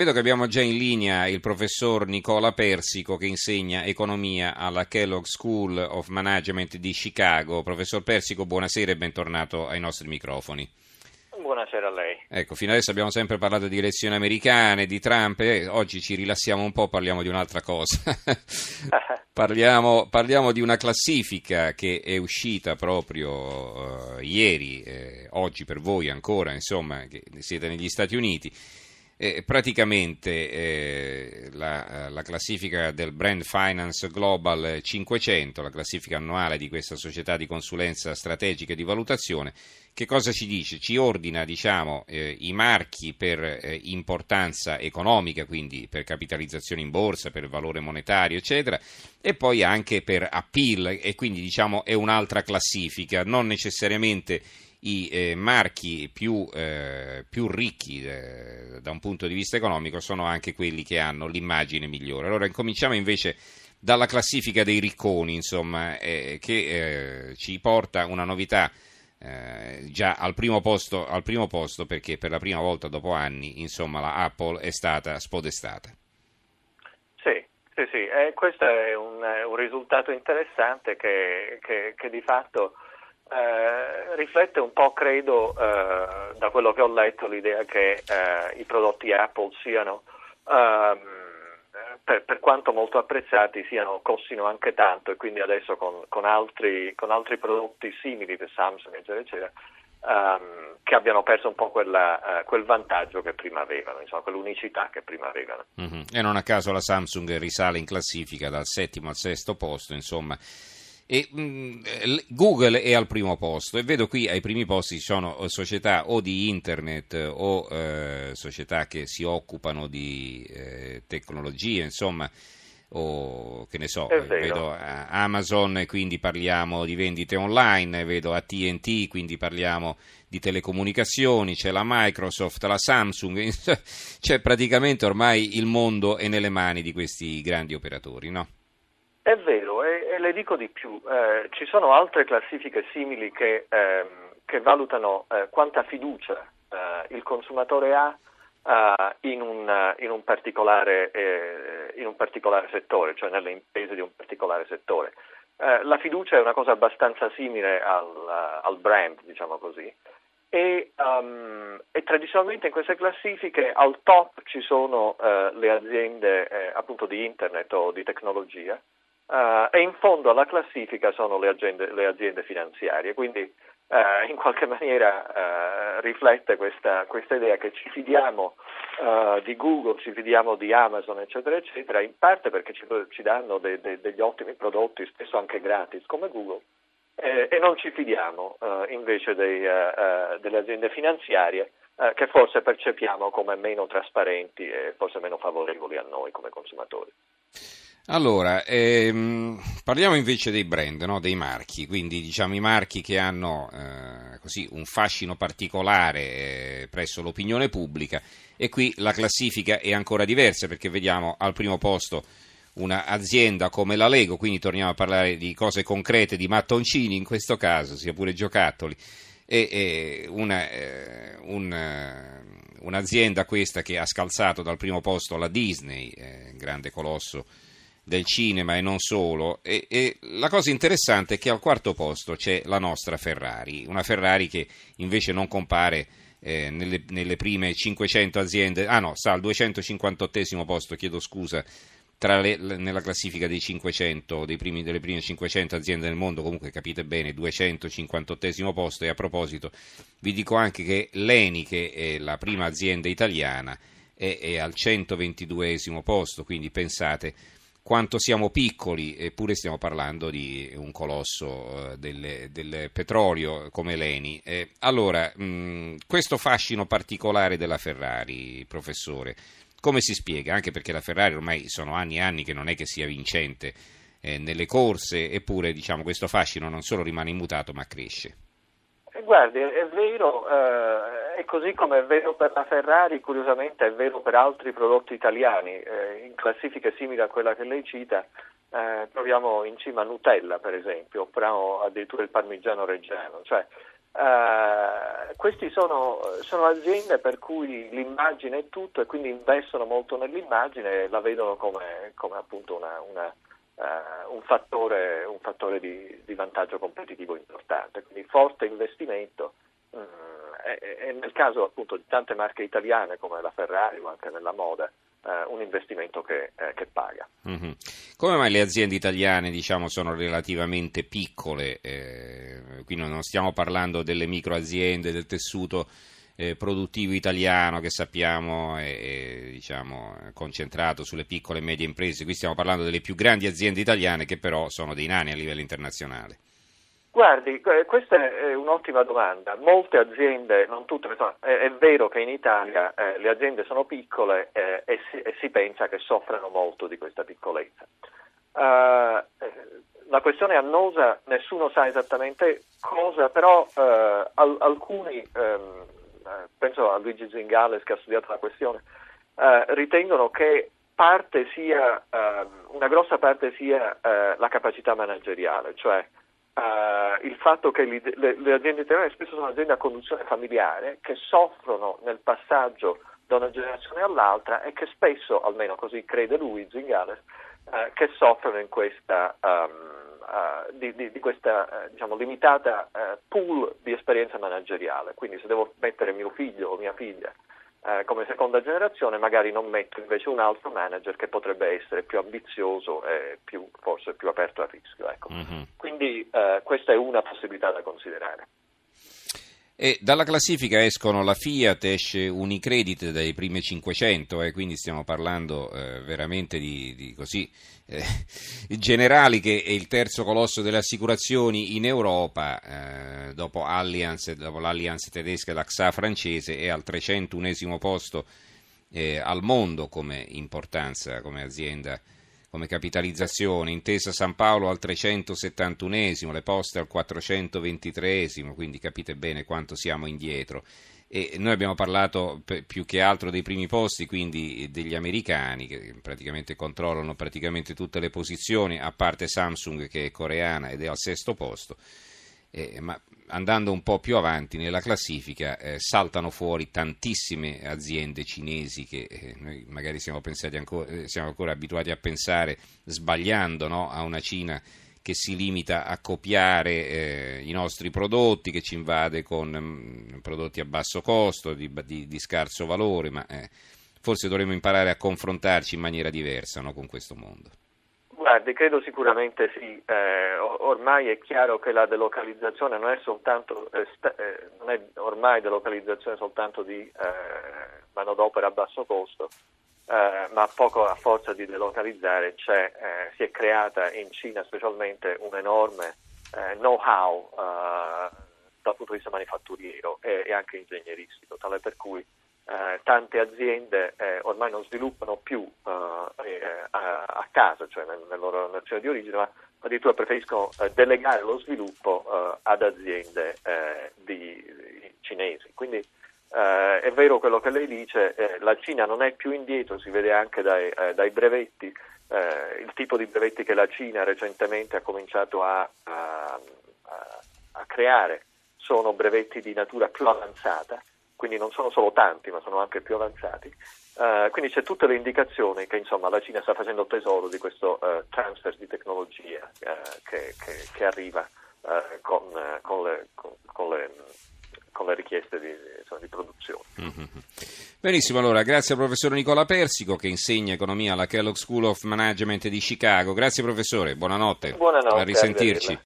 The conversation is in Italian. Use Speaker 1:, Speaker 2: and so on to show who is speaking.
Speaker 1: Vedo che abbiamo già in linea il professor Nicola Persico che insegna economia alla Kellogg School of Management di Chicago. Professor Persico, buonasera e bentornato ai nostri microfoni.
Speaker 2: Buonasera a lei.
Speaker 1: Ecco, fino adesso abbiamo sempre parlato di elezioni americane, di Trump, e oggi ci rilassiamo un po', parliamo di un'altra cosa. parliamo, parliamo, di una classifica che è uscita proprio uh, ieri, eh, oggi per voi ancora, insomma, che siete negli Stati Uniti eh, praticamente eh, la, la, classifica del Brand Finance Global 500, la classifica annuale di questa società di consulenza strategica e di valutazione, che cosa ci dice? Ci ordina diciamo, eh, i marchi per eh, importanza economica, quindi per capitalizzazione in borsa, per valore monetario, eccetera, e poi anche per appeal, e quindi diciamo, è un'altra classifica, non necessariamente i eh, marchi più, eh, più ricchi eh, da un punto di vista economico sono anche quelli che hanno l'immagine migliore. Allora incominciamo invece dalla classifica dei ricconi, insomma, eh, che eh, ci porta una novità eh, già al primo, posto, al primo posto perché per la prima volta dopo anni insomma, la Apple è stata spodestata.
Speaker 2: Sì, sì, sì. questo è un, un, risultato interessante che, che, che di fatto eh, riflette un po', credo, eh, da quello che ho letto, l'idea che eh, i prodotti Apple siano, ehm, per, per, quanto molto apprezzati, siano, costino anche tanto e quindi adesso con, con, altri, con altri, prodotti simili di Samsung, eccetera, eccetera, ehm, che abbiano perso un po' quella, eh, quel vantaggio che prima avevano, insomma, quell'unicità che prima avevano.
Speaker 1: Mm-hmm. E non a caso la Samsung risale in classifica dal settimo al sesto posto, insomma e, mh, mm, Google è al primo posto. E vedo qui ai primi posti ci sono eh, società o di internet o eh, società che si occupano di eh, tecnologie, insomma, o che ne so, vedo Amazon e quindi parliamo di vendite online, vedo ATT, quindi parliamo di telecomunicazioni, c'è la Microsoft, la Samsung, cioè praticamente ormai il mondo è nelle mani di questi grandi operatori, no?
Speaker 2: È vero, le dico di più, eh, ci sono altre classifiche simili che, ehm, che valutano eh, quanta fiducia eh, il consumatore ha eh, in un, in, un eh, in, un, particolare, settore, cioè nelle imprese di un particolare settore. Eh, la fiducia è una cosa abbastanza simile al, al brand, diciamo così. E, um, e, tradizionalmente in queste classifiche al top ci sono le aziende appunto di internet o di tecnologia Uh, e in fondo alla classifica sono le, agende, le aziende finanziarie, quindi uh, in qualche maniera uh, riflette questa, questa, idea che ci fidiamo di Google, ci fidiamo di Amazon, eccetera, eccetera, in parte perché ci, ci danno de, de, degli ottimi prodotti, spesso anche gratis come Google, eh, e non ci fidiamo invece dei, delle aziende finanziarie che forse percepiamo come meno trasparenti e forse meno favorevoli a noi come consumatori.
Speaker 1: Allora, ehm, parliamo invece dei brand, no? dei marchi, quindi diciamo i marchi che hanno eh, così, un fascino particolare eh, presso l'opinione pubblica. E qui la classifica è ancora diversa perché vediamo al primo posto un'azienda come la Lego, quindi torniamo a parlare di cose concrete, di mattoncini in questo caso, sia pure giocattoli, e, e una, eh, un, eh, un'azienda questa che ha scalzato dal primo posto la Disney, eh, grande colosso del cinema e non solo. E, e, la cosa interessante è che al quarto posto c'è la nostra Ferrari, una Ferrari che invece non compare eh, nelle, nelle, prime 500 aziende, ah no, sta al 258 posto, chiedo scusa, le, nella classifica dei 500, dei primi, delle prime 500 aziende del mondo, comunque capite bene, 258 posto e a proposito vi dico anche che l'ENI, che è la prima azienda italiana, è, è al 122 posto, quindi pensate quanto siamo piccoli, eppure stiamo parlando di un colosso eh, del, del petrolio come l'Eni. Eh, allora, mh, questo fascino particolare della Ferrari, professore, come si spiega? Anche perché la Ferrari ormai sono anni e anni che non è che sia vincente eh, nelle corse, eppure diciamo, questo fascino non solo rimane immutato ma cresce.
Speaker 2: Eh, guardi, è vero, eh, e così come è vero per la Ferrari, curiosamente è vero per altri prodotti italiani, eh, in classifiche simili a quella che lei cita, eh, troviamo in cima Nutella per esempio, oppure addirittura il parmigiano reggiano, cioè Uh, queste sono, sono, aziende per cui l'immagine è tutto e quindi investono molto nell'immagine e la vedono come, come appunto una, una, uh, un fattore, un fattore di, di, vantaggio competitivo importante. Quindi forte investimento um, e, e, nel caso appunto di tante marche italiane come la Ferrari o anche nella moda eh, un investimento che, eh, che paga.
Speaker 1: Mm-hmm. Come mai le aziende italiane diciamo, sono relativamente piccole? Eh, qui non stiamo parlando delle micro aziende, del tessuto eh, produttivo italiano che sappiamo è, è diciamo, concentrato sulle piccole e medie imprese, qui stiamo parlando delle più grandi aziende italiane che però sono dei nani a livello internazionale.
Speaker 2: Guardi, questa è un'ottima domanda. Molte aziende, non tutte, è, vero che in Italia eh, le aziende sono piccole eh, e, si, pensa che soffrano molto di questa piccolezza. Uh, la questione annosa, nessuno sa esattamente cosa, però al, alcuni, um, penso a Luigi Zingales che ha studiato la questione, ritengono che parte sia, ehm, una grossa parte sia la capacità manageriale, cioè Uh, il fatto che le, le, aziende italiane spesso sono aziende a conduzione familiare che soffrono nel passaggio da una generazione all'altra e che spesso, almeno così crede lui, Zingales, uh, che soffrono in questa, um, uh, di, di, di, questa diciamo, limitata pool di esperienza manageriale. Quindi se devo mettere mio figlio o mia figlia eh, come seconda generazione, magari non metto invece un altro manager che potrebbe essere più ambizioso e più, forse più aperto al rischio. Ecco. Mm-hmm. Quindi eh, questa è una possibilità da considerare.
Speaker 1: E dalla classifica escono la Fiat, esce Unicredit dai primi 500, eh, quindi stiamo parlando eh, veramente di, di così, eh, Generali che è il terzo colosso delle assicurazioni in Europa, eh, dopo, Allianz, dopo l'Allianz tedesca e l'AXA francese, è al 301 posto eh, al mondo come importanza, come azienda come capitalizzazione, Intesa San Paolo al 371esimo, le poste al 423esimo, quindi capite bene quanto siamo indietro. E noi abbiamo parlato più che altro dei primi posti, quindi degli americani che praticamente controllano praticamente tutte le posizioni, a parte Samsung che è coreana ed è al sesto posto. Eh, ma andando un po' più avanti nella classifica eh, saltano fuori tantissime aziende cinesi che eh, noi magari siamo, ancora, eh, siamo, ancora, abituati a pensare sbagliando no? a una Cina che si limita a copiare eh, i nostri prodotti, che ci invade con mh, mm, prodotti a basso costo, di, di, di scarso valore, ma eh, forse dovremmo imparare a confrontarci in maniera diversa no? con questo mondo.
Speaker 2: Guardi, credo sicuramente sì, eh, ormai è chiaro che la delocalizzazione non è soltanto, eh, sta, eh, non è ormai delocalizzazione soltanto di eh, manodopera a basso costo, eh, ma poco a forza di delocalizzare eh, si è creata in Cina specialmente un enorme know-how dal punto di vista manifatturiero e, e anche ingegneristico, tale per cui eh, tante aziende eh, ormai non sviluppano più eh, eh a, a, casa, cioè nel, nella loro nazione di origine, ma addirittura preferiscono eh, delegare lo sviluppo eh, ad aziende di, di cinesi. Quindi è vero quello che lei dice, la Cina non è più indietro, si vede anche dai, dai brevetti, il tipo di brevetti che la Cina recentemente ha cominciato a, a, a creare sono brevetti di natura più avanzata quindi non sono solo tanti, ma sono anche più avanzati. Uh, quindi c'è tutte le indicazioni che insomma, la Cina sta facendo tesoro di questo uh, transfer di tecnologia uh, che, che, che, arriva con, con, le, con, con, le, con, le, richieste di, insomma, di produzione.
Speaker 1: Mm-hmm. Benissimo, allora grazie al professor Nicola Persico che insegna economia alla Kellogg School of Management di Chicago. Grazie professore, buonanotte.
Speaker 2: Buonanotte.
Speaker 1: A risentirci.